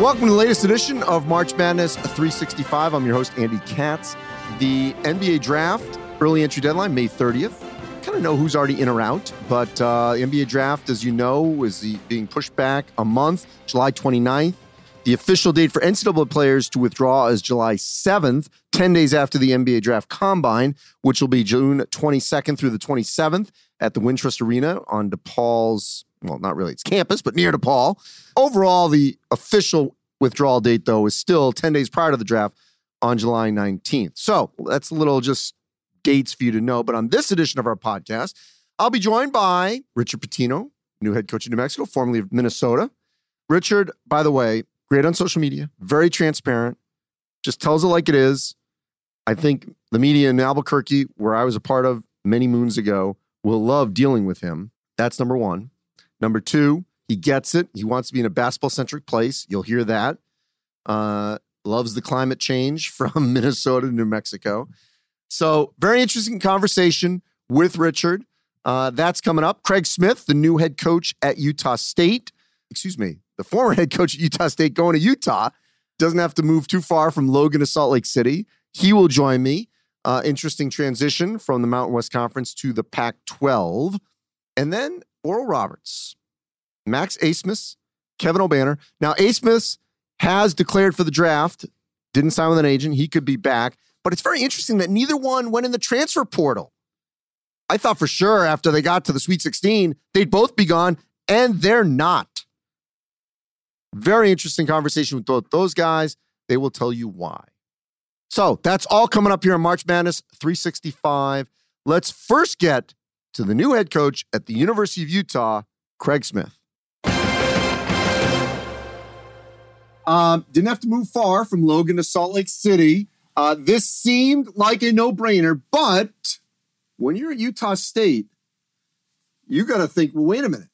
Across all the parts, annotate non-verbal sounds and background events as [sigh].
Welcome to the latest edition of March Madness 365. I'm your host, Andy Katz. The NBA draft early entry deadline, May 30th. Kind of know who's already in or out, but uh, NBA draft, as you know, is the, being pushed back a month, July 29th. The official date for NCAA players to withdraw is July 7th, 10 days after the NBA draft combine, which will be June 22nd through the 27th at the Wintrust Arena on DePaul's, well, not really its campus, but near DePaul. Overall, the official withdrawal date, though, is still 10 days prior to the draft on July 19th. So that's a little just dates for you to know. But on this edition of our podcast, I'll be joined by Richard Pitino, new head coach of New Mexico, formerly of Minnesota. Richard, by the way, great on social media, very transparent, just tells it like it is. I think the media in Albuquerque, where I was a part of many moons ago, will love dealing with him. That's number one. Number two, he gets it. He wants to be in a basketball centric place. You'll hear that. Uh, loves the climate change [laughs] from Minnesota to New Mexico. So, very interesting conversation with Richard. Uh, that's coming up. Craig Smith, the new head coach at Utah State, excuse me, the former [laughs] head coach at Utah State going to Utah, doesn't have to move too far from Logan to Salt Lake City. He will join me. Uh, interesting transition from the Mountain West Conference to the Pac 12. And then Oral Roberts, Max Abmas, Kevin Obanor. Now, Abmas has declared for the draft, didn't sign with an agent. He could be back. But it's very interesting that neither one went in the transfer portal. I thought for sure after they got to the Sweet 16, they'd both be gone, and they're not. Very interesting conversation with both those guys. They will tell you why. So that's all coming up here on March Madness 365. Let's first get to the new head coach at the University of Utah, Craig Smith. Um, didn't have to move far from Logan to Salt Lake City. Uh, this seemed like a no brainer, but when you're at Utah State, you got to think, well, wait a minute.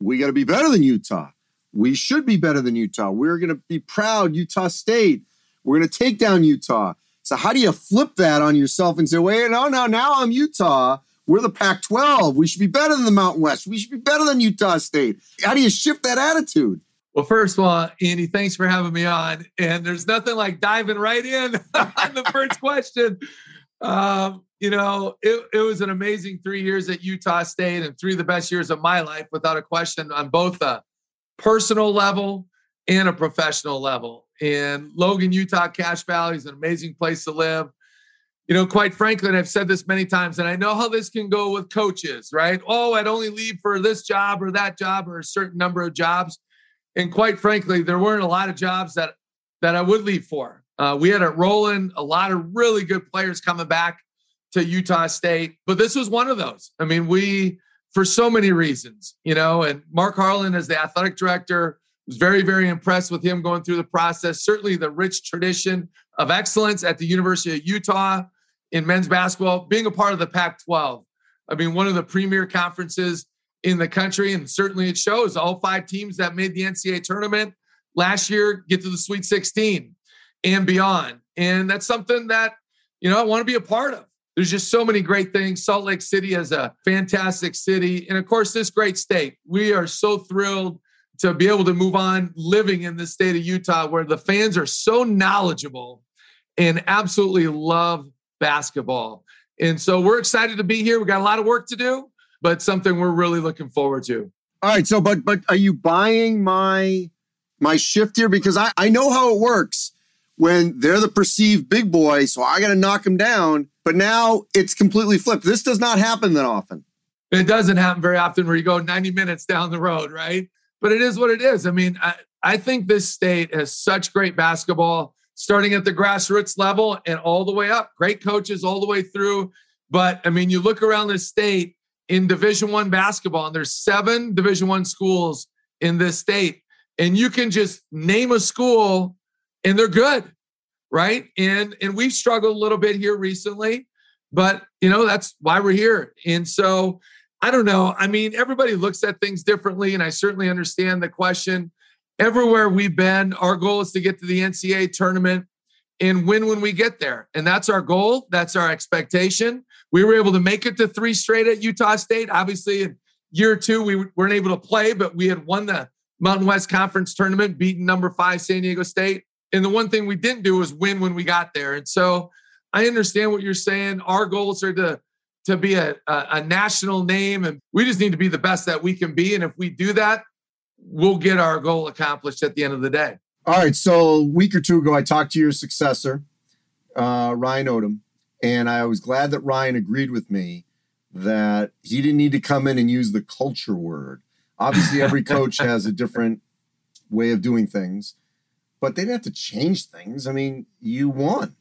We got to be better than Utah. We should be better than Utah. We're going to be proud, Utah State. We're going to take down Utah. So, how do you flip that on yourself and say, wait, no, no, now I'm Utah. We're the Pac 12. We should be better than the Mountain West. We should be better than Utah State. How do you shift that attitude? Well, first of all, Andy, thanks for having me on. And there's nothing like diving right in [laughs] on the first question. Um, you know, it, it was an amazing three years at Utah State and three of the best years of my life, without a question, on both a personal level and a professional level. And Logan, Utah, Cache Valley is an amazing place to live. You know, quite frankly, and I've said this many times, and I know how this can go with coaches, right? Oh, I'd only leave for this job or that job or a certain number of jobs and quite frankly, there weren't a lot of jobs that that I would leave for. Uh, we had it rolling, a lot of really good players coming back to Utah State, but this was one of those. I mean, we for so many reasons, you know, and Mark Harlan as the athletic director was very, very impressed with him going through the process. Certainly the rich tradition of excellence at the University of Utah in men's basketball, being a part of the Pac 12. I mean, one of the premier conferences in the country. And certainly it shows all five teams that made the NCAA tournament last year get to the Sweet 16 and beyond. And that's something that, you know, I want to be a part of. There's just so many great things. Salt Lake City is a fantastic city. And of course, this great state. We are so thrilled to be able to move on living in the state of Utah where the fans are so knowledgeable and absolutely love basketball. And so we're excited to be here. We got a lot of work to do, but something we're really looking forward to. All right. So, but but are you buying my my shift here? Because I I know how it works when they're the perceived big boy, so I got to knock them down. But now it's completely flipped. This does not happen that often. It doesn't happen very often where you go 90 minutes down the road, right? But it is what it is. I mean, I, I think this state has such great basketball, starting at the grassroots level and all the way up. Great coaches all the way through. But I mean, you look around the state in Division One basketball, and there's seven Division One schools in this state, and you can just name a school, and they're good, right? And and we've struggled a little bit here recently, but you know that's why we're here. And so I don't know. I mean, everybody looks at things differently, and I certainly understand the question. Everywhere we've been, our goal is to get to the NCAA tournament and win when we get there. And that's our goal. That's our expectation. We were able to make it to three straight at Utah State. Obviously, in year two, we weren't able to play, but we had won the Mountain West Conference tournament, beaten number five San Diego State. And the one thing we didn't do was win when we got there. And so I understand what you're saying. Our goals are to to be a, a, a, national name. And we just need to be the best that we can be. And if we do that, we'll get our goal accomplished at the end of the day. All right. So a week or two ago, I talked to your successor, uh, Ryan Odom, and I was glad that Ryan agreed with me that he didn't need to come in and use the culture word. Obviously, every [laughs] coach has a different way of doing things, but they didn't have to change things. I mean, you won.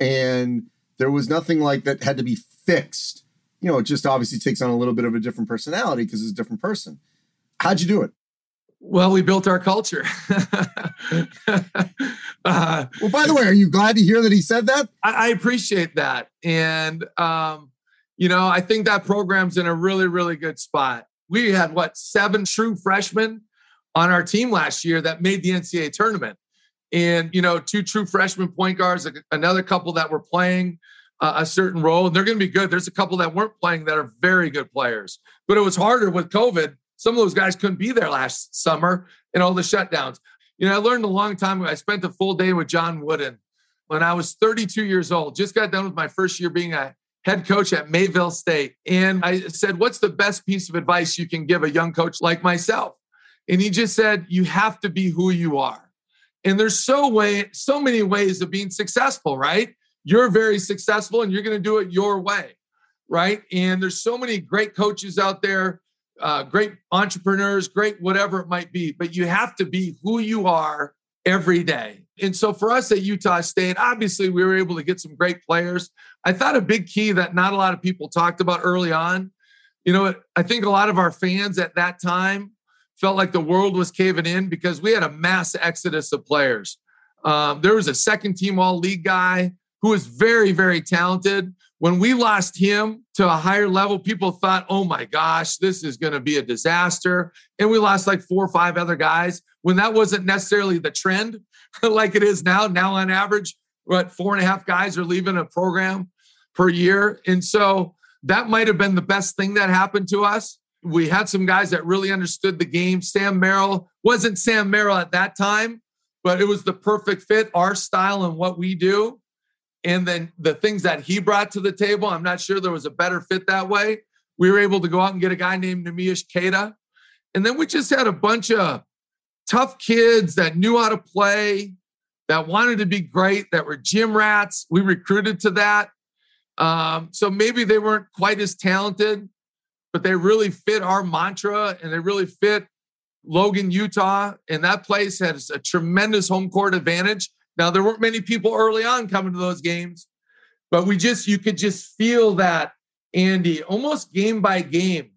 And there was nothing like that had to be fixed. You know, it just obviously takes on a little bit of a different personality because it's a different person. How'd you do it? Well, we built our culture. [laughs] uh, well, by the way, are you glad to hear that he said that? I, I appreciate that. And, um, you know, I think that program's in a really, really good spot. We had what, seven true freshmen on our team last year that made the NCAA tournament. And, you know, two true freshman point guards, another couple that were playing uh, a certain role, and they're going to be good. There's a couple that weren't playing that are very good players, but it was harder with COVID. Some of those guys couldn't be there last summer and all the shutdowns. You know, I learned a long time ago. I spent a full day with John Wooden when I was 32 years old. Just got done with my first year being a head coach at Mayville State. And I said, What's the best piece of advice you can give a young coach like myself? And he just said, You have to be who you are. And there's so way, so many ways of being successful, right? you're very successful and you're going to do it your way right and there's so many great coaches out there uh, great entrepreneurs great whatever it might be but you have to be who you are every day and so for us at utah state obviously we were able to get some great players i thought a big key that not a lot of people talked about early on you know i think a lot of our fans at that time felt like the world was caving in because we had a mass exodus of players um, there was a second team all league guy who was very, very talented. When we lost him to a higher level, people thought, oh my gosh, this is going to be a disaster. And we lost like four or five other guys when that wasn't necessarily the trend [laughs] like it is now. Now, on average, what four and a half guys are leaving a program per year. And so that might have been the best thing that happened to us. We had some guys that really understood the game. Sam Merrill wasn't Sam Merrill at that time, but it was the perfect fit, our style and what we do. And then the things that he brought to the table, I'm not sure there was a better fit that way. We were able to go out and get a guy named Neemias Queta. And then we just had a bunch of tough kids that knew how to play, that wanted to be great, that were gym rats. We recruited to that. Um, so maybe they weren't quite as talented, but they really fit our mantra and they really fit Logan, Utah. And that place has a tremendous home court advantage. Now, there weren't many people early on coming to those games, but we just, you could just feel that, Andy, almost game by game,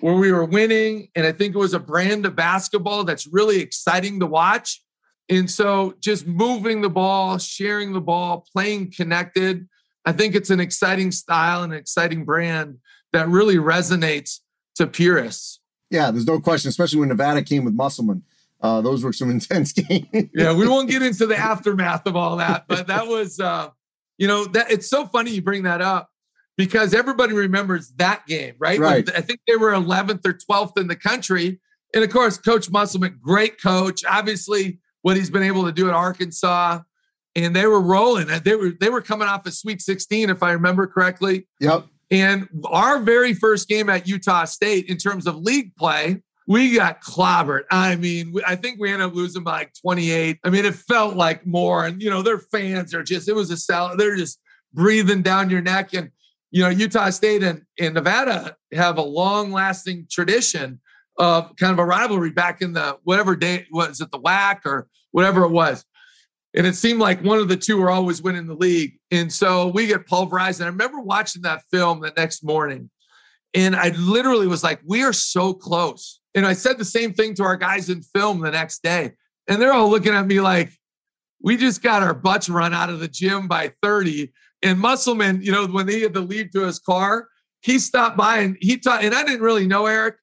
where we were winning. And I think it was a brand of basketball that's really exciting to watch. And so just moving the ball, sharing the ball, playing connected. I think it's an exciting style and an exciting brand that really resonates to purists. Yeah, there's no question, especially when Nevada came with Musselman. Uh, those were some [laughs] intense games. yeah, we won't get into the aftermath of all that, but that was, uh, you know, that it's so funny you bring that up because everybody remembers that game, right? Right. I think they were 11th or 12th in the country, and of course, Coach Musselman, great coach. Obviously, what he's been able to do at Arkansas, and they were rolling. They were they were coming off a Sweet 16, if I remember correctly. Yep. And our very first game at Utah State in terms of league play we got clobbered. I mean, I think we ended up losing by like 28. I mean, it felt like more. And, you know, their fans are just, it was a salad. They're just breathing down your neck. And, you know, Utah State and, and Nevada have a long lasting tradition of kind of a rivalry back in the whatever day was it the WAC or whatever it was. And it seemed like one of the two were always winning the league. And so we get pulverized. And I remember watching that film the next morning. And I literally was like, we are so close. And I said the same thing to our guys in film the next day. And they're all looking at me like, we just got our butts run out of the gym by 30. And Musselman, you know, when he had to leave to his car, he stopped by and he talked. And I didn't really know Eric,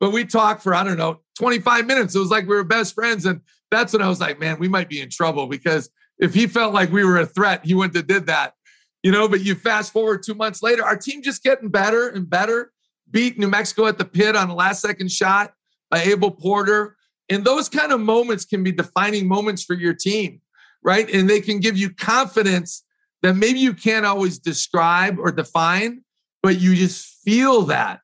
but we talked for, I don't know, 25 minutes. It was like we were best friends. And that's when I was like, man, we might be in trouble because if he felt like we were a threat, he wouldn't have did that. You know, but you fast forward two months later, our team just getting better and better. Beat New Mexico at the pit on a last second shot by Abel Porter. And those kind of moments can be defining moments for your team, right? And they can give you confidence that maybe you can't always describe or define, but you just feel that.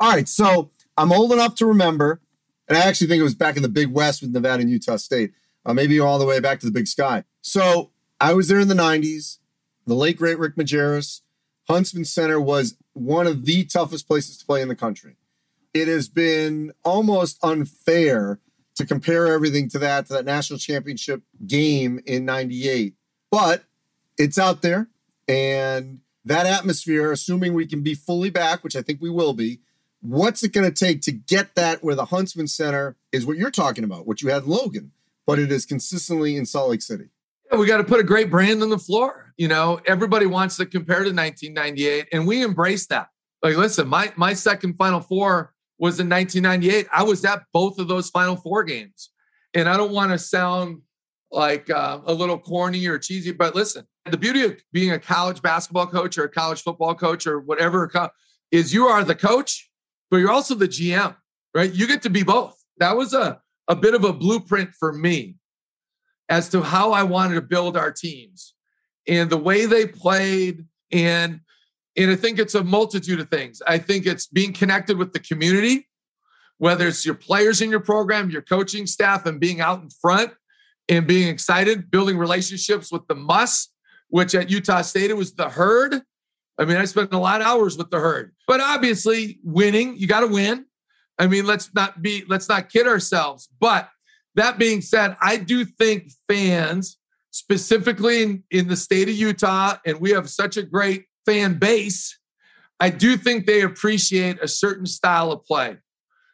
All right. So I'm old enough to remember, and I actually think it was back in the Big West with Nevada and Utah State, uh, maybe all the way back to the Big Sky. So I was there in the 90s. The late, great Rick Majerus. Huntsman Center was one of the toughest places to play in the country. It has been almost unfair to compare everything to that, to that national championship game in 98. But it's out there. And that atmosphere, assuming we can be fully back, which I think we will be, what's it going to take to get that where the Huntsman Center is what you're talking about, what you had Logan, but it is consistently in Salt Lake City? We got to put a great brand on the floor. You know, everybody wants to compare to 1998, and we embrace that. Like, listen, my my second Final Four was in 1998. I was at both of those Final Four games, and I don't want to sound like uh, a little corny or cheesy, but listen, the beauty of being a college basketball coach or a college football coach or whatever is you are the coach, but you're also the GM, right? You get to be both. That was a, a bit of a blueprint for me as to how I wanted to build our teams and the way they played. And, and I think it's a multitude of things. I think it's being connected with the community, whether it's your players in your program, your coaching staff, and being out in front and being excited, building relationships with the MUSS, which at Utah State, it was the herd. I mean, I spent a lot of hours with the herd, but obviously winning, you got to win. I mean, let's not be, let's not kid ourselves. But that being said, I do think fans, specifically in, in the state of Utah, and we have such a great fan base, I do think they appreciate a certain style of play.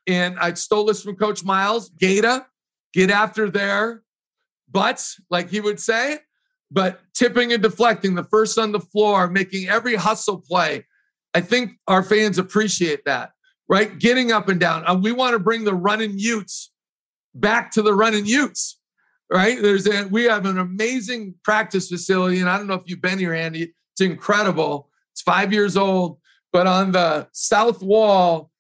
And I stole this from Coach Miles, Gata, get after there butts, like he would say, but tipping and deflecting, the first on the floor, making every hustle play. I think our fans appreciate that, right? Getting up and down. We want to bring the running Utes back to the running Utes, right? There's a, we have an amazing practice facility, and I don't know if you've been here, Andy. It's incredible. It's five years old, but on the south wall,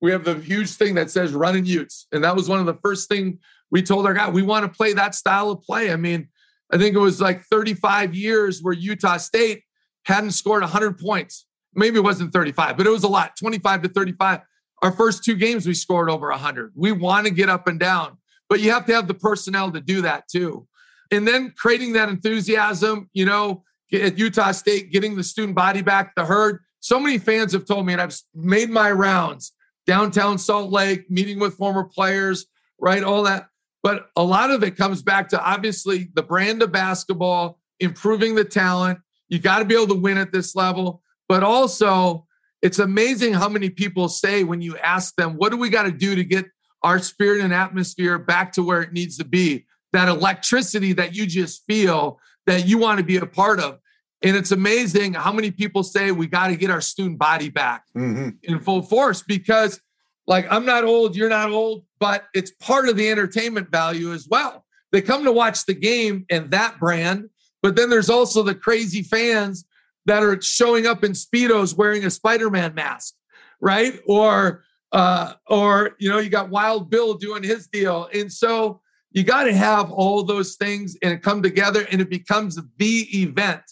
we have the huge thing that says running Utes, and that was one of the first thing we told our guy we want to play that style of play. I mean, I think it was like 35 years where Utah State hadn't scored 100 points. Maybe it wasn't 35, but it was a lot 25 to 35. Our first two games, we scored over 100. We want to get up and down, but you have to have the personnel to do that too. And then creating that enthusiasm, you know, at Utah State, getting the student body back, the herd. So many fans have told me, and I've made my rounds downtown Salt Lake, meeting with former players, right? All that. But a lot of it comes back to obviously the brand of basketball, improving the talent. You got to be able to win at this level. But also, it's amazing how many people say when you ask them, what do we got to do to get our spirit and atmosphere back to where it needs to be? That electricity that you just feel that you want to be a part of. And it's amazing how many people say we got to get our student body back mm-hmm. in full force because like I'm not old, you're not old, but it's part of the entertainment value as well. They come to watch the game and that brand, but then there's also the crazy fans that are showing up in speedos wearing a Spider-Man mask, right? Or uh, or you know, you got Wild Bill doing his deal, and so you got to have all those things and it come together, and it becomes the event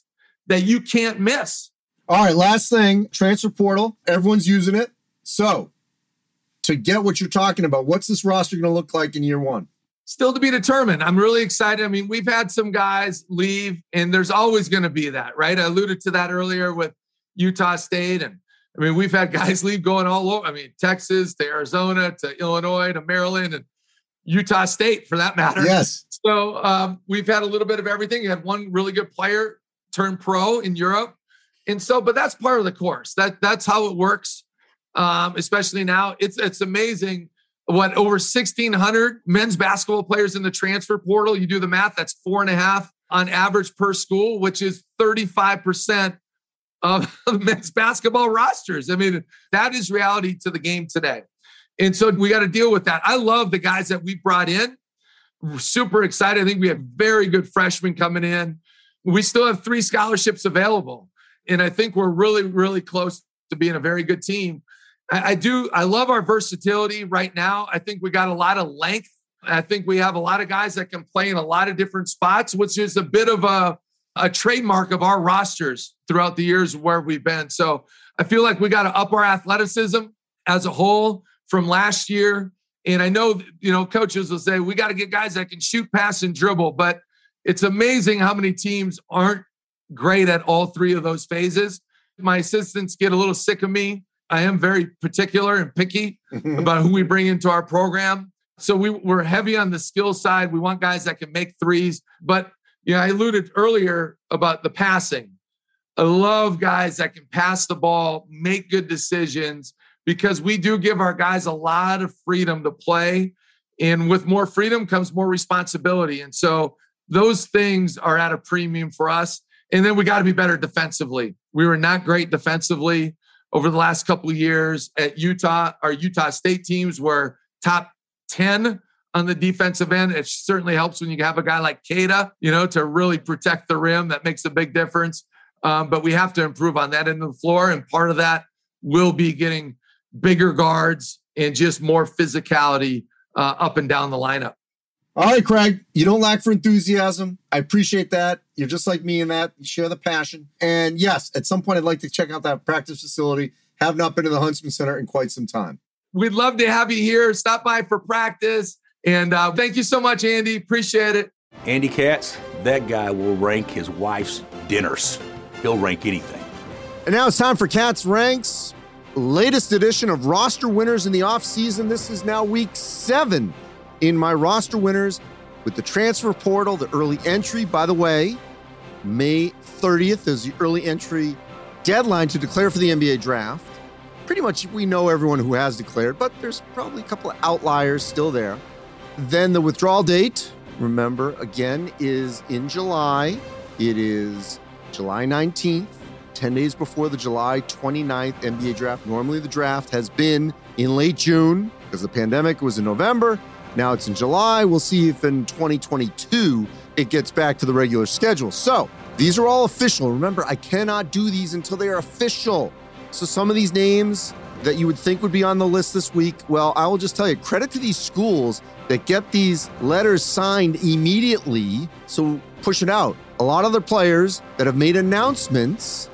that you can't miss. All right, last thing, transfer portal. Everyone's using it, so to get what you're talking about. What's this roster going to look like in year one? Still to be determined. I'm really excited. I mean, we've had some guys leave, and there's always going to be that, right? I alluded to that earlier with Utah State. And I mean, we've had guys [laughs] leave going all over. I mean, Texas to Arizona to Illinois to Maryland. And Utah State for that matter. Yes. So um, we've had a little bit of everything. You had one really good player turn pro in Europe, and so, but that's part of the course. That that's how it works. Um, especially now, it's it's amazing what over 1600 men's basketball players in the transfer portal. You do the math. That's four and a half on average per school, which is 35 percent [laughs] of men's basketball rosters. I mean, that is reality to the game today. And so we got to deal with that. I love the guys that we brought in. We're super excited. I think we have very good freshmen coming in. We still have three scholarships available. And I think we're really, really close to being a very good team. I, I do, I love our versatility right now. I think we got a lot of length. I think we have a lot of guys that can play in a lot of different spots, which is a bit of a, a trademark of our rosters throughout the years where we've been. So I feel like we got to up our athleticism as a whole from last year. And I know, you know, coaches will say we got to get guys that can shoot, pass, and dribble, but it's amazing how many teams aren't great at all three of those phases. My assistants get a little sick of me. I am very particular and picky [laughs] about who we bring into our program. So we, we're heavy on the skill side. We want guys that can make threes. But you know, I alluded earlier about the passing. I love guys that can pass the ball, make good decisions, because we do give our guys a lot of freedom to play. And with more freedom comes more responsibility. And so those things are at a premium for us. And then we got to be better defensively. We were not great defensively over the last couple of years at Utah. Our Utah State teams were top 10 on the defensive end. It certainly helps when you have a guy like Queta, you know, to really protect the rim. That makes a big difference. Um, but we have to improve on that end of the floor. And part of that will be getting bigger guards and just more physicality uh, up and down the lineup. All right, Craig, you don't lack for enthusiasm. I appreciate that. You're just like me in that. You share the passion. And yes, at some point, I'd like to check out that practice facility. Have not been to the Huntsman Center in quite some time. We'd love to have you here. Stop by for practice. And uh, thank you so much, Andy. Appreciate it. Andy Katz, that guy will rank his wife's dinners. He'll rank anything. And now it's time for Katz Ranks, latest edition of roster winners in the offseason. This is now week seven in my roster winners with the transfer portal, the early entry. By the way, May 30th is the early entry deadline to declare for the NBA draft. Pretty much we know everyone who has declared, but there's probably a couple of outliers still there. Then the withdrawal date, remember, again, is in July. It is July 19th, 10 days before the July 29th NBA draft. Normally the draft has been in late June because the pandemic was in November. Now it's in July. We'll see if in 2022 it gets back to the regular schedule. So these are all official. Remember, I cannot do these until they are official. So some of these names that you would think would be on the list this week, well, I will just tell you credit to these schools that get these letters signed immediately. So push it out. A lot of the players that have made announcements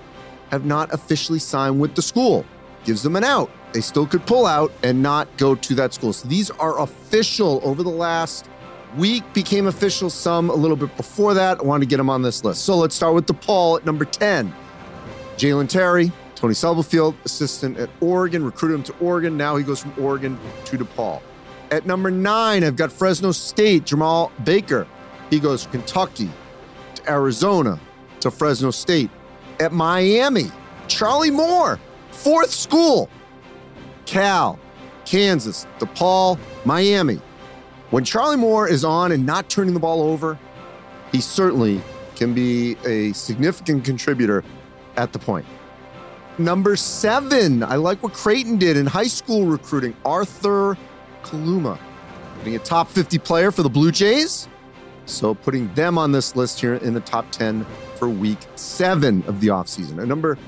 have not officially signed with the school. Gives them an out they still could pull out and not go to that school. So these are official over the last week, became official, some a little bit before that. I wanted to get them on this list. So let's start with DePaul at number 10. Jalen Terry, Tony Stubblefield, assistant at Oregon, recruited him to Oregon. Now he goes from Oregon to DePaul. At number nine, I've got Fresno State, Jemarl Baker. He goes from Kentucky to Arizona to Fresno State. At Miami, Charlie Moore, fourth school, Cal, Kansas, DePaul, Miami. When Charlie Moore is on and not turning the ball over, he certainly can be a significant contributor at the point. Number seven, I like what Creighton did in high school recruiting. Arthur Kaluma, being a top 50 player for the Blue Jays. So putting them on this list here in the top 10 for week seven of the offseason. And number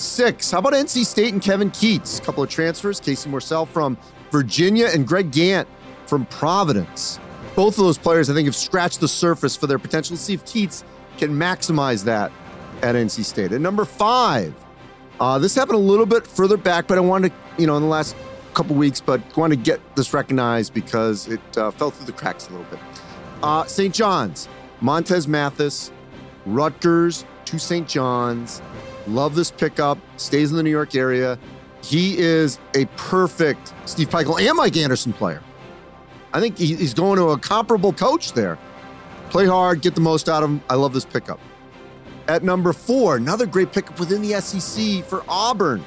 Six. How about NC State and Kevin Keatts? A couple of transfers. Casey Morsell from Virginia and Greg Gantt from Providence. Both of those players, I think, have scratched the surface for their potential. see if Keatts can maximize that at NC State. And number five, uh, this happened a little bit further back, but I wanted to, you know, in the last couple weeks, but want to get this recognized because it uh, fell through the cracks a little bit. Uh, St. John's, Montez Mathis, Rutgers to St. John's. Love this pickup. Stays in the New York area. He is a perfect Steve Pikiell and Mike Anderson player. I think he's going to a comparable coach there. Play hard, get the most out of him. I love this pickup. At number four, another great pickup within the SEC for Auburn.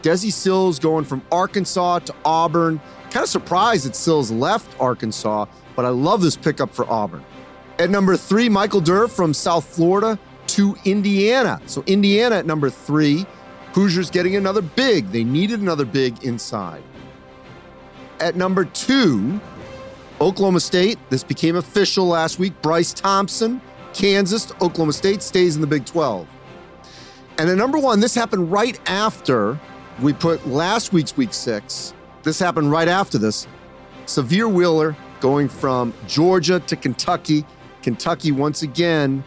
Desi Sills going from Arkansas to Auburn. Kind of surprised that Sills left Arkansas, but I love this pickup for Auburn. At number three, Michael Durr from South Florida to Indiana. So Indiana at number three. Hoosiers getting another big. They needed another big inside. At number two, Oklahoma State. This became official last week. Bryce Thompson, Kansas Oklahoma State, stays in the Big 12. And at number one, this happened right after we put last week's week six. This happened right after this. Sahvir Wheeler going from Georgia to Kentucky. Kentucky once again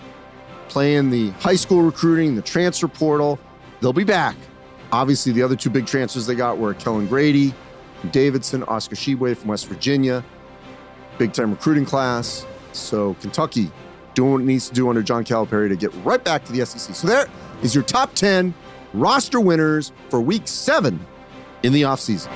playing the high school recruiting, the transfer portal. They'll be back. Obviously, the other two big transfers they got were Kellen Grady, Davidson, Oscar Tshiebwe from West Virginia. Big time recruiting class. So Kentucky doing what it needs to do under John Calipari to get right back to the SEC. So there is your top 10 roster winners for week seven in the offseason.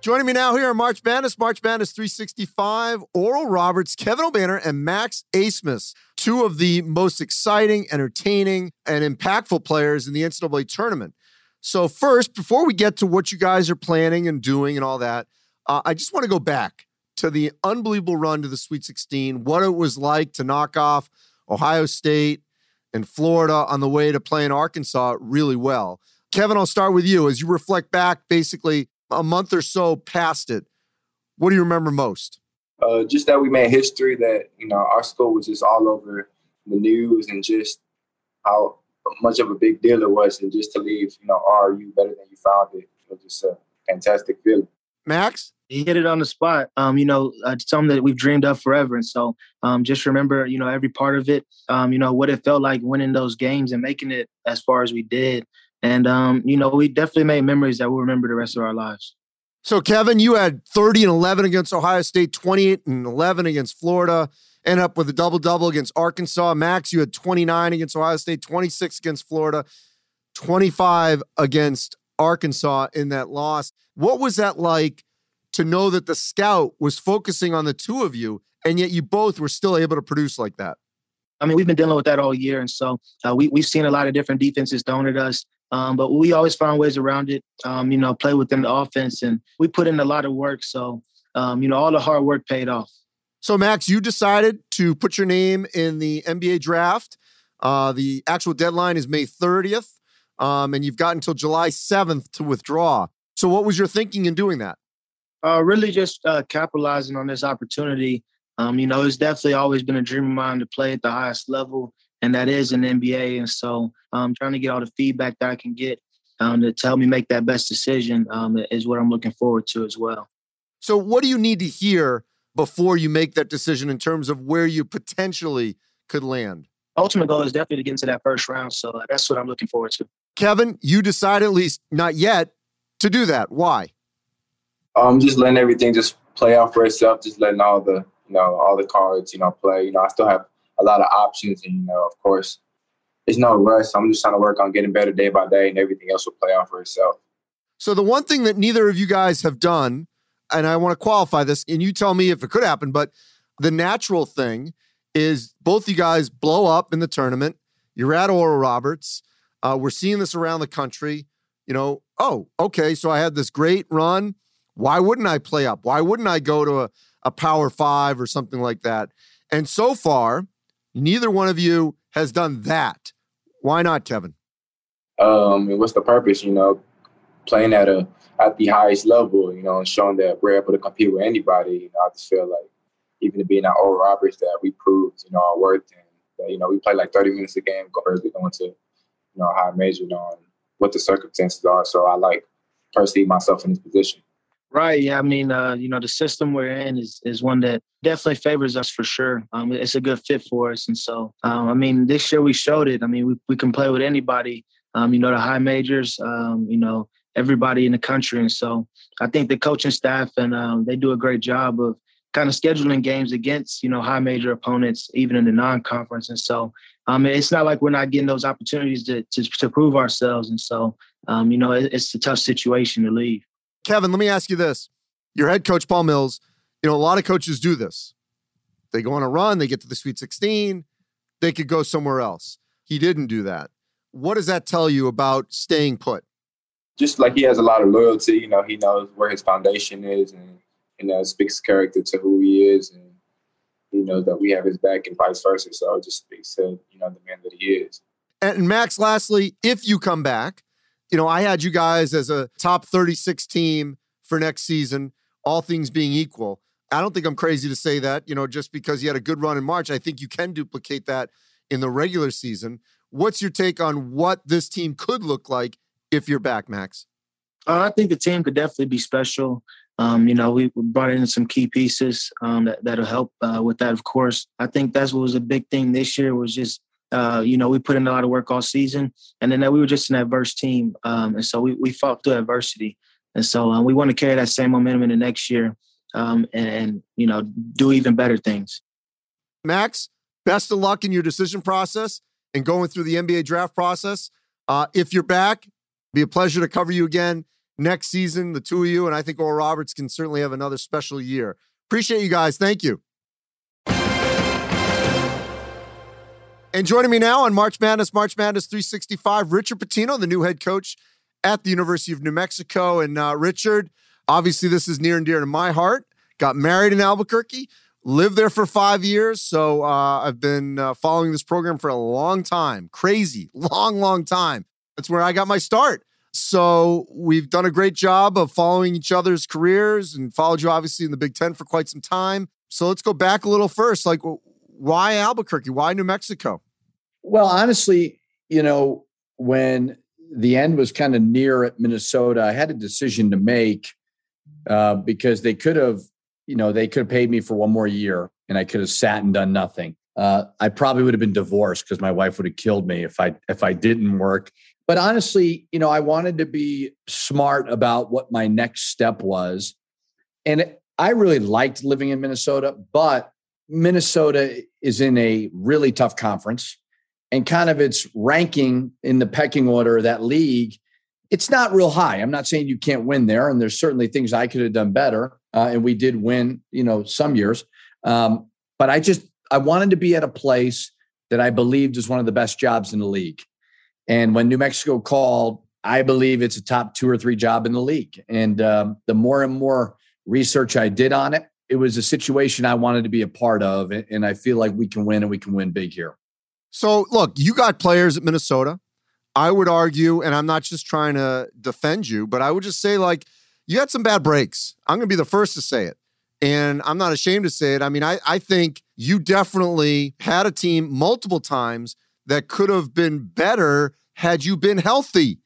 Joining me now here on March Madness, March Madness 365, Oral Roberts, Kevin Obanor, and Max Abmas, two of the most exciting, entertaining, and impactful players in the NCAA tournament. So, first, before we get to what you guys are planning and doing and all that, uh, I just want to go back to the unbelievable run to the Sweet 16, what it was like to knock off Ohio State and Florida on the way to playing Arkansas really well. Kevin, I'll start with you. As you reflect back basically a month or so past it, what do you remember most? Uh, just that we made history, that, you know, our school was just all over the news and just how much of a big deal it was. And just to leave, you know, RU better than you found it, it was just a fantastic feeling. Max? He hit it on the spot. Um, you know, uh, something that we've dreamed of forever. And so um, just remember, you know, every part of it, um, you know, what it felt like winning those games and making it as far as we did. And, um, you know, we definitely made memories that we'll remember the rest of our lives. So, Kevin, you had 30 and 11 against Ohio State, 28 and 11 against Florida, end up with a double double against Arkansas. Max, you had 29 against Ohio State, 26 against Florida, 25 against Arkansas in that loss. What was that like to know that the scout was focusing on the two of you, and yet you both were still able to produce like that? I mean, we've been dealing with that all year, and so uh, we we've seen a lot of different defenses thrown at us. Um, but we always found ways around it. Um, you know, play within the offense, and we put in a lot of work. So, um, you know, all the hard work paid off. So, Max, you decided to put your name in the NBA draft. Uh, the actual deadline is May 30th, um, and you've got until July 7th to withdraw. So, what was your thinking in doing that? Uh, really, just uh, capitalizing on this opportunity. Um, you know, it's definitely always been a dream of mine to play at the highest level and that is an NBA. And so um, trying to get all the feedback that I can get um, to help me make that best decision um, is what I'm looking forward to as well. So, what do you need to hear before you make that decision in terms of where you potentially could land? Ultimate goal is definitely to get into that first round. So that's what I'm looking forward to. Kevin, you decide at least not yet to do that. Why? Um, just letting everything just play out for itself. Just letting all the you know all the cards you know play. You know, I still have a lot of options. And, you know, of course, there's no rush. I'm just trying to work on getting better day by day, and everything else will play out for itself. So, the one thing that neither of you guys have done, and I want to qualify this, and you tell me if it could happen, but the natural thing is both you guys blow up in the tournament. You're at Oral Roberts. Uh, we're seeing this around the country. You know, oh, okay, so I had this great run. Why wouldn't I play up? Why wouldn't I go to a, a power five or something like that? And so far, Neither one of you has done that. Why not, Kevin? Um, what's the purpose? You know, playing at a at the highest level, you know, and showing that we're able to compete with anybody. You know, I just feel like even to be in that Oral Roberts that we proved, you know, our worth and that, you know, we play like 30 minutes a game compared to going to, you know, high major, you know, and what the circumstances are. So I like perceive myself in this position. Right. Yeah. I mean, uh, you know, the system we're in is is one that definitely favors us for sure. Um, it's a good fit for us, and so um, I mean, this year we showed it. I mean, we we can play with anybody. Um, you know, the high majors. Um, you know, everybody in the country, and so I think the coaching staff and um, they do a great job of kind of scheduling games against you know high major opponents, even in the non-conference, and so um, it's not like we're not getting those opportunities to to, to prove ourselves, and so um, you know, it, it's a tough situation to leave. Kevin, let me ask you this. Your head coach, Paul Mills, you know, a lot of coaches do this. They go on a run, they get to the Sweet 16, they could go somewhere else. He didn't do that. What does that tell you about staying put? Just like he has a lot of loyalty, you know, he knows where his foundation is and, you know, speaks character to who he is. And he knows that we have his back and vice versa. So it just speaks to, you know, the man that he is. And Max, lastly, if you come back, you know, I had you guys as a top 36 team for next season, all things being equal. I don't think I'm crazy to say that, you know, just because you had a good run in March. I think you can duplicate that in the regular season. What's your take on what this team could look like if you're back, Max? Uh, I think the team could definitely be special. Um, you know, we brought in some key pieces um, that that'll help uh, with that. Of course, I think that's what was a big thing this year was just uh, you know, we put in a lot of work all season, and then we were just an adverse team, um, and so we we fought through adversity, and so um, we want to carry that same momentum into next year, um, and, and, you know, do even better things. Max, best of luck in your decision process and going through the NBA draft process. Uh, if you're back, be a pleasure to cover you again next season, the two of you, and I think Oral Roberts can certainly have another special year. Appreciate you guys. Thank you. And joining me now on March Madness, March Madness 365, Richard Pitino, the new head coach at the University of New Mexico. And uh, Richard, obviously, this is near and dear to my heart. Got married in Albuquerque, lived there for five years. So uh, I've been uh, following this program for a long time. Crazy, long, long time. That's where I got my start. So we've done a great job of following each other's careers and followed you obviously in the Big Ten for quite some time. So let's go back a little first. Like, why Albuquerque? Why New Mexico? Well, honestly, you know, when the end was kind of near at Minnesota, I had a decision to make uh, because they could have, you know, they could have paid me for one more year and I could have sat and done nothing. Uh, I probably would have been divorced because my wife would have killed me if I if I didn't work. But honestly, you know, I wanted to be smart about what my next step was, and I really liked living in Minnesota, but Minnesota is in a really tough conference and kind of its ranking in the pecking order of that league, it's not real high. I'm not saying you can't win there, and there's certainly things I could have done better, uh, and we did win, you know, some years. Um, but I just I wanted to be at a place that I believed is one of the best jobs in the league. And when New Mexico called, I believe it's a top two or three job in the league. And um, the more and more research I did on it, it was a situation I wanted to be a part of, and I feel like we can win and we can win big here. So, look, you got players at Minnesota. I would argue, and I'm not just trying to defend you, but I would just say, like, you had some bad breaks. I'm going to be the first to say it. And I'm not ashamed to say it. I mean, I, I think you definitely had a team multiple times that could have been better had you been healthy.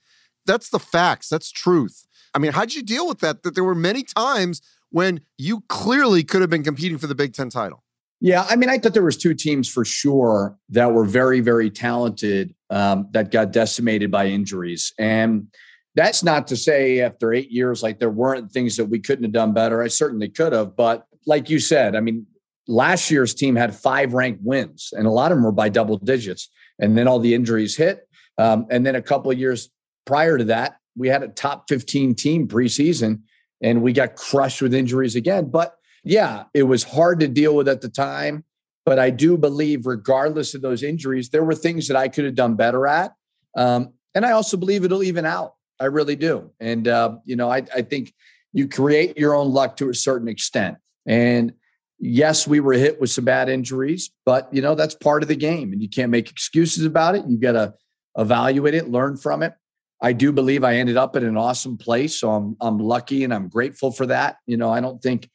That's the facts. That's truth. I mean, how'd you deal with that? That there were many times when you clearly could have been competing for the Big Ten title. Yeah, I mean, I thought there was two teams for sure that were very, very talented um, that got decimated by injuries, and that's not to say after eight years, like there weren't things that we couldn't have done better. I certainly could have, but like you said, I mean, last year's team had five ranked wins, and a lot of them were by double digits, and then all the injuries hit, um, and then a couple of years prior to that, we had a top fifteen team preseason and we got crushed with injuries again. But yeah, it was hard to deal with at the time. But I do believe, regardless of those injuries, there were things that I could have done better at. Um, and I also believe it'll even out. I really do. And, uh, you know, I, I think you create your own luck to a certain extent. And yes, we were hit with some bad injuries, but, you know, that's part of the game. And you can't make excuses about it. You got to evaluate it, learn from it. I do believe I ended up in an awesome place. So I'm I'm lucky and I'm grateful for that. You know, I don't think,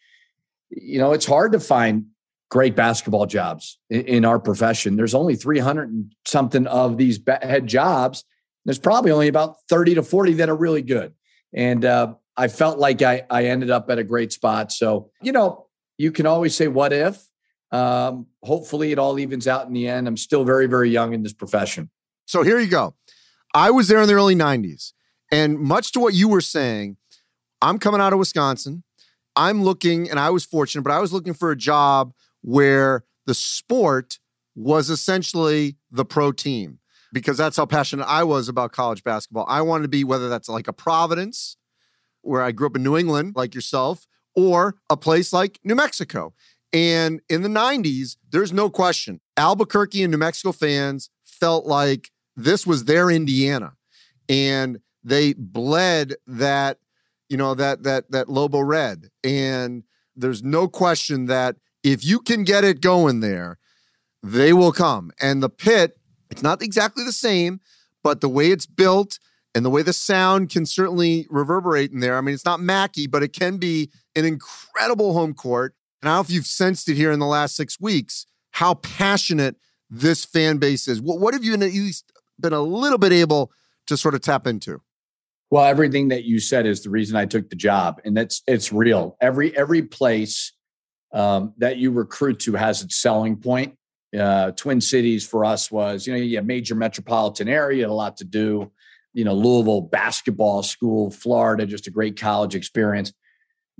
you know, it's hard to find great basketball jobs in, in our profession. There's only 300 and something of these head jobs. There's probably only about 30 to 40 that are really good. And uh, I felt like I, I ended up at a great spot. So, you know, you can always say, what if? Um, hopefully it all evens out in the end. I'm still very, very young in this profession. So here you go. I was there in the early 90s. And much to what you were saying, I'm coming out of Wisconsin. I'm looking, and I was fortunate, but I was looking for a job where the sport was essentially the pro team because that's how passionate I was about college basketball. I wanted to be, whether that's like a Providence where I grew up in New England, like yourself, or a place like New Mexico. And in the 90s, there's no question, Albuquerque and New Mexico fans felt like this was their Indiana. And they bled that, you know, that that that Lobo red. And there's no question that if you can get it going there, they will come. And the pit, it's not exactly the same, but the way it's built and the way the sound can certainly reverberate in there. I mean, it's not Mackey, but it can be an incredible home court. And I don't know if you've sensed it here in the last six weeks, how passionate this fan base is. What, what have you at least been a little bit able to sort of tap into? Well, everything that you said is the reason I took the job, and that's it's real. Every every place um, that you recruit to has its selling point. Uh, Twin Cities for us was, you know, yeah, major metropolitan area, a lot to do. You know, Louisville basketball school, Florida, just a great college experience.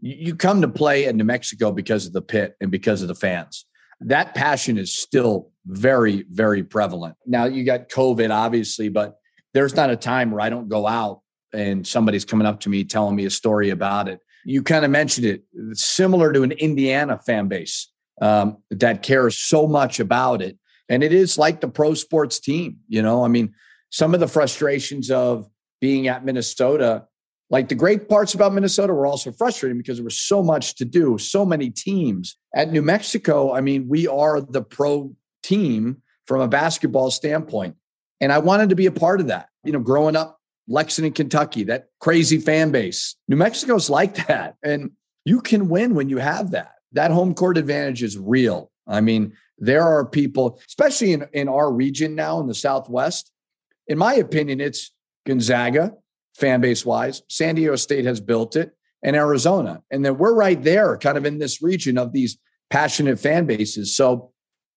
You, you come to play in New Mexico because of the pit and because of the fans. That passion is still very, very prevalent. Now you got COVID, obviously, but there's not a time where I don't go out and somebody's coming up to me telling me a story about it. You kind of mentioned it, it's similar to an Indiana fan base um, that cares so much about it. And it is like the pro sports team, you know. I mean, some of the frustrations of being at Minnesota, like the great parts about Minnesota were also frustrating because there was so much to do, so many teams. At New Mexico, I mean, we are the pro team from a basketball standpoint. And I wanted to be a part of that. You know, growing up Lexington, Kentucky, that crazy fan base. New Mexico's like that. And you can win when you have that. That home court advantage is real. I mean, there are people, especially in, in our region now in the Southwest. In my opinion, it's Gonzaga, fan base wise. San Diego State has built it, and Arizona. And then we're right there, kind of in this region of these passionate fan bases. So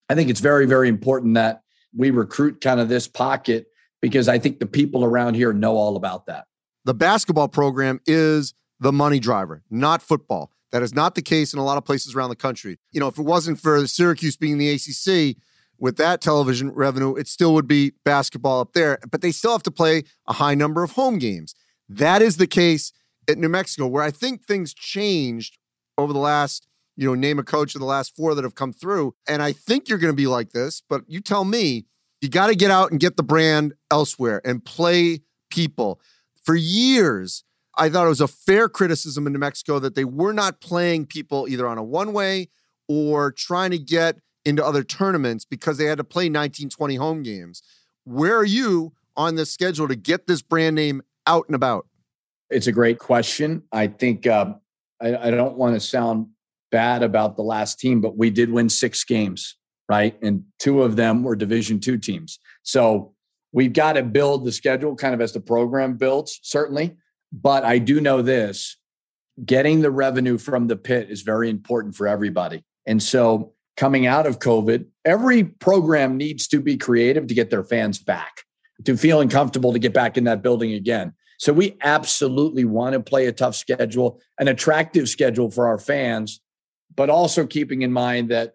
I think it's very, very important that we recruit kind of this pocket because I think the people around here know all about that. The basketball program is the money driver, not football. That is not the case in a lot of places around the country. You know, if it wasn't for Syracuse being the ACC with that television revenue, it still would be basketball up there, but they still have to play a high number of home games. That is the case at New Mexico, where I think things changed over the last, you know, name a coach of the last four that have come through. And I think you're going to be like this, but you tell me you got to get out and get the brand elsewhere and play people. For years, I thought it was a fair criticism in New Mexico that they were not playing people either on a one way or trying to get into other tournaments because they had to play 19, 20 home games. Where are you on the schedule to get this brand name out and about? It's a great question. I think uh, I, I don't want to sound bad about the last team, but we did win six games right? And two of them were Division two teams. So we've got to build the schedule kind of as the program builds, certainly. But I do know this getting the revenue from the pit is very important for everybody. And so coming out of COVID, every program needs to be creative to get their fans back, to feeling comfortable to get back in that building again. So we absolutely want to play a tough schedule, an attractive schedule for our fans, but also keeping in mind that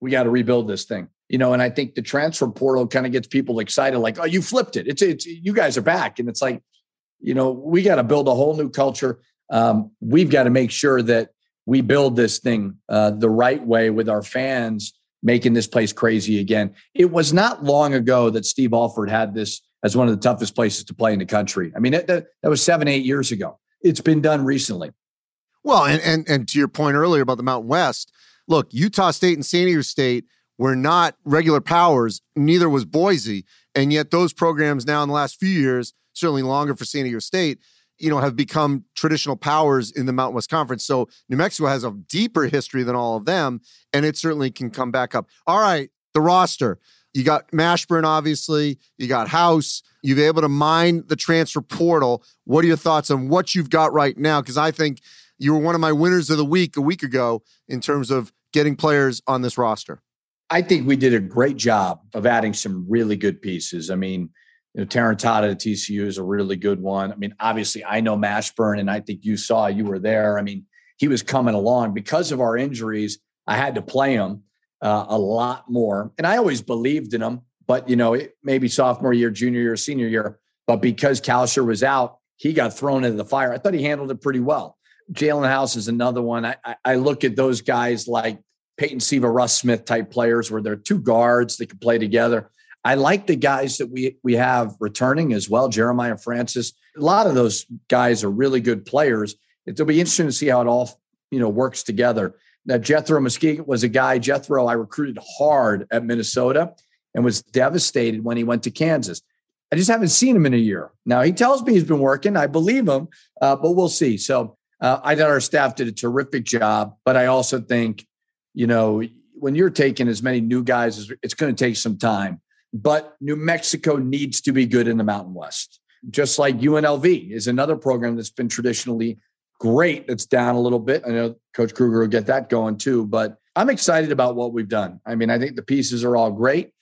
we got to rebuild this thing. You know, and I think the transfer portal kind of gets people excited, like, oh, you flipped it. It's it's you guys are back. And it's like, you know, we got to build a whole new culture. Um, we've got to make sure that we build this thing uh, the right way with our fans making this place crazy again. It was not long ago that Steve Alford had this as one of the toughest places to play in the country. I mean, that, that, that was seven, eight years ago. It's been done recently. Well, and, and and to your point earlier about the Mountain West, look, Utah State and San Diego State were not regular powers, neither was Boise. And yet those programs now in the last few years, certainly longer for San Diego State, you know, have become traditional powers in the Mountain West Conference. So New Mexico has a deeper history than all of them, and it certainly can come back up. All right, the roster. You got Mashburn, obviously. You got House. You've been able to mine the transfer portal. What are your thoughts on what you've got right now? Because I think you were one of my winners of the week a week ago in terms of getting players on this roster. I think we did a great job of adding some really good pieces. I mean, you know, at TCU is a really good one. I mean, obviously, I know Mashburn, and I think you saw you were there. I mean, he was coming along because of our injuries. I had to play him uh, a lot more, and I always believed in him. But you know, maybe sophomore year, junior year, senior year. But because Kalscheur was out, he got thrown into the fire. I thought he handled it pretty well. Jaelen House is another one. I, I, I look at those guys like Peyton Siva, Russ Smith type players where they're two guards that can play together. I like the guys that we we have returning as well. Jeremiah Francis. A lot of those guys are really good players. It'll be interesting to see how it all you know works together. Now Gethro Muscadin was a guy. Gethro I recruited hard at Minnesota and was devastated when he went to Kansas. I just haven't seen him in a year. Now he tells me he's been working. I believe him, uh, but we'll see. So uh, I thought our staff did a terrific job, but I also think, you know, when you're taking as many new guys, it's going to take some time. But New Mexico needs to be good in the Mountain West, just like UNLV is another program that's been traditionally great. That's down a little bit. I know Coach Kruger will get that going too, but I'm excited about what we've done. I mean, I think the pieces are all great,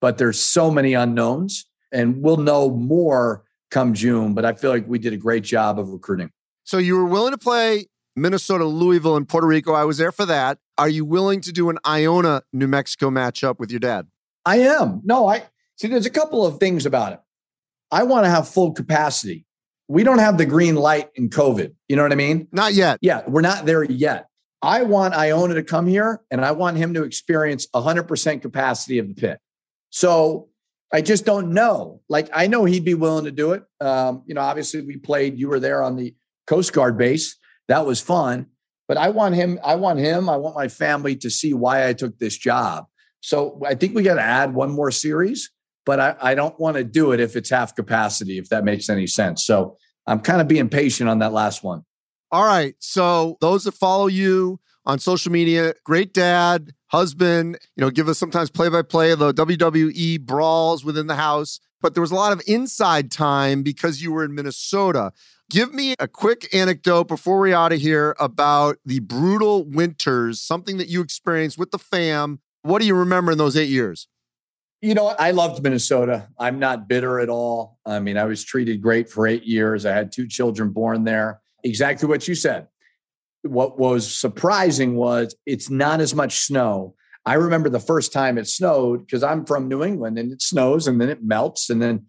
but there's so many unknowns, and we'll know more come June. But I feel like we did a great job of recruiting. So you were willing to play Minnesota, Louisville, and Puerto Rico. I was there for that. Are you willing to do an Iona, New Mexico matchup with your dad? I am. No, I see. There's a couple of things about it. I want to have full capacity. We don't have the green light in COVID. You know what I mean? Not yet. Yeah, we're not there yet. I want Iona to come here and I want him to experience 100% capacity of the pit. So I just don't know. Like, I know he'd be willing to do it. Um, you know, obviously, we played, you were there on the Coast Guard base. That was fun. But I want him, I want him, I want my family to see why I took this job. So I think we got to add one more series, but I, I don't want to do it if it's half capacity, if that makes any sense. So I'm kind of being patient on that last one. All right. So those that follow you on social media, great dad, husband, you know, give us sometimes play by play of the WWE brawls within the house. But there was a lot of inside time because you were in Minnesota. Give me a quick anecdote before we out of here about the brutal winters, something that you experienced with the fam what do you remember in those eight years? You know, I loved Minnesota. I'm not bitter at all. I mean, I was treated great for eight years. I had two children born there. Exactly what you said. What was surprising was it's not as much snow. I remember the first time it snowed because I'm from New England and it snows and then it melts. And then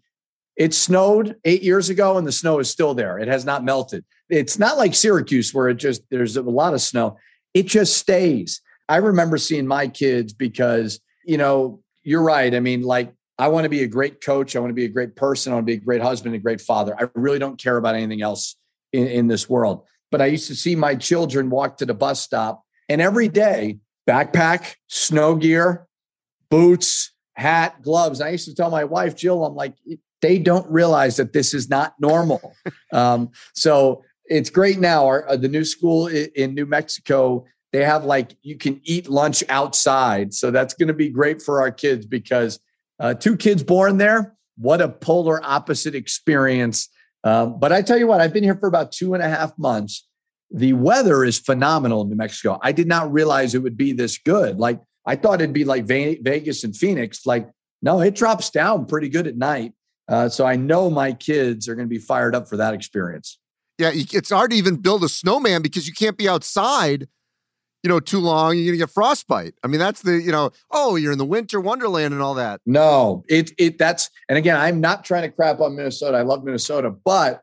it snowed eight years ago and the snow is still there. It has not melted. It's not like Syracuse where it just, there's a lot of snow. It just stays. I remember seeing my kids because, you know, you're right. I mean, like, I want to be a great coach. I want to be a great person. I want to be a great husband, a great father. I really don't care about anything else in, in this world. But I used to see my children walk to the bus stop and every day, backpack, snow gear, boots, hat, gloves. And I used to tell my wife, Jill, I'm like, they don't realize that this is not normal. [laughs] um, so it's great now. Our, uh, the new school in New Mexico they have like you can eat lunch outside. So that's going to be great for our kids because uh, two kids born there, what a polar opposite experience. Um, but I tell you what, I've been here for about two and a half months. The weather is phenomenal in New Mexico. I did not realize it would be this good. Like I thought it'd be like Vegas and Phoenix. Like, no, it drops down pretty good at night. Uh, so I know my kids are going to be fired up for that experience. Yeah, it's hard to even build a snowman because you can't be outside you know, too long, you're gonna get frostbite. I mean, that's the, you know, oh, you're in the winter wonderland and all that. No, it it that's and again, I'm not trying to crap on Minnesota. I love Minnesota, but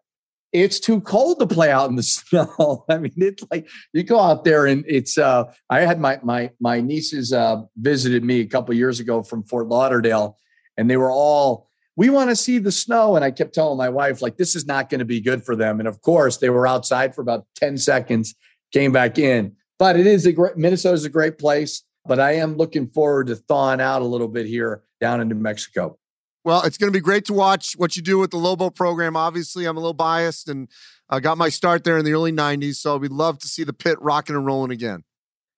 it's too cold to play out in the [laughs] snow. I mean, it's like you go out there and it's uh I had my my my nieces uh visited me a couple years ago from Fort Lauderdale and they were all we want to see the snow and I kept telling my wife like this is not going to be good for them and of course they were outside for about 10 seconds came back in but it is a great Minnesota is a great place. But I am looking forward to thawing out a little bit here down in New Mexico. Well, it's going to be great to watch what you do with the Lobo program. Obviously, I'm a little biased and I got my start there in the early 90s. So we'd love to see the pit rocking and rolling again.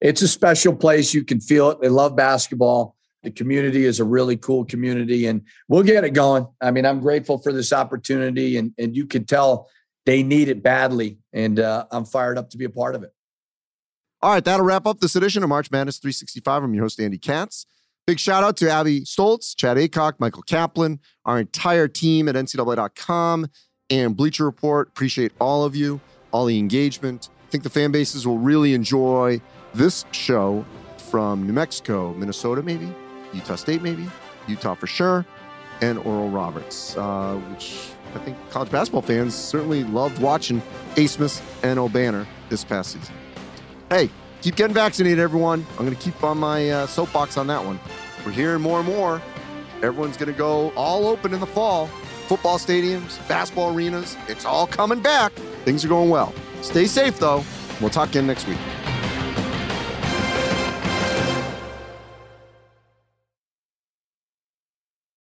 It's a special place. You can feel it. They love basketball. The community is a really cool community, and we'll get it going. I mean, I'm grateful for this opportunity, and, and you can tell they need it badly. And uh, I'm fired up to be a part of it. All right, that'll wrap up this edition of March Madness 365. I'm your host, Andy Katz. Big shout out to Abby Stoltz, Chad Acock, Michael Kaplan, our entire team at NCAA.com and Bleacher Report. Appreciate all of you, all the engagement. I think the fan bases will really enjoy this show from New Mexico, Minnesota, maybe, Utah State, maybe, Utah for sure, and Oral Roberts, uh, which I think college basketball fans certainly loved watching Abmas and Obanor this past season. Hey, keep getting vaccinated, everyone. I'm going to keep on my uh, soapbox on that one. We're hearing more and more. Everyone's going to go all open in the fall. Football stadiums, basketball arenas, it's all coming back. Things are going well. Stay safe, though. We'll talk again next week.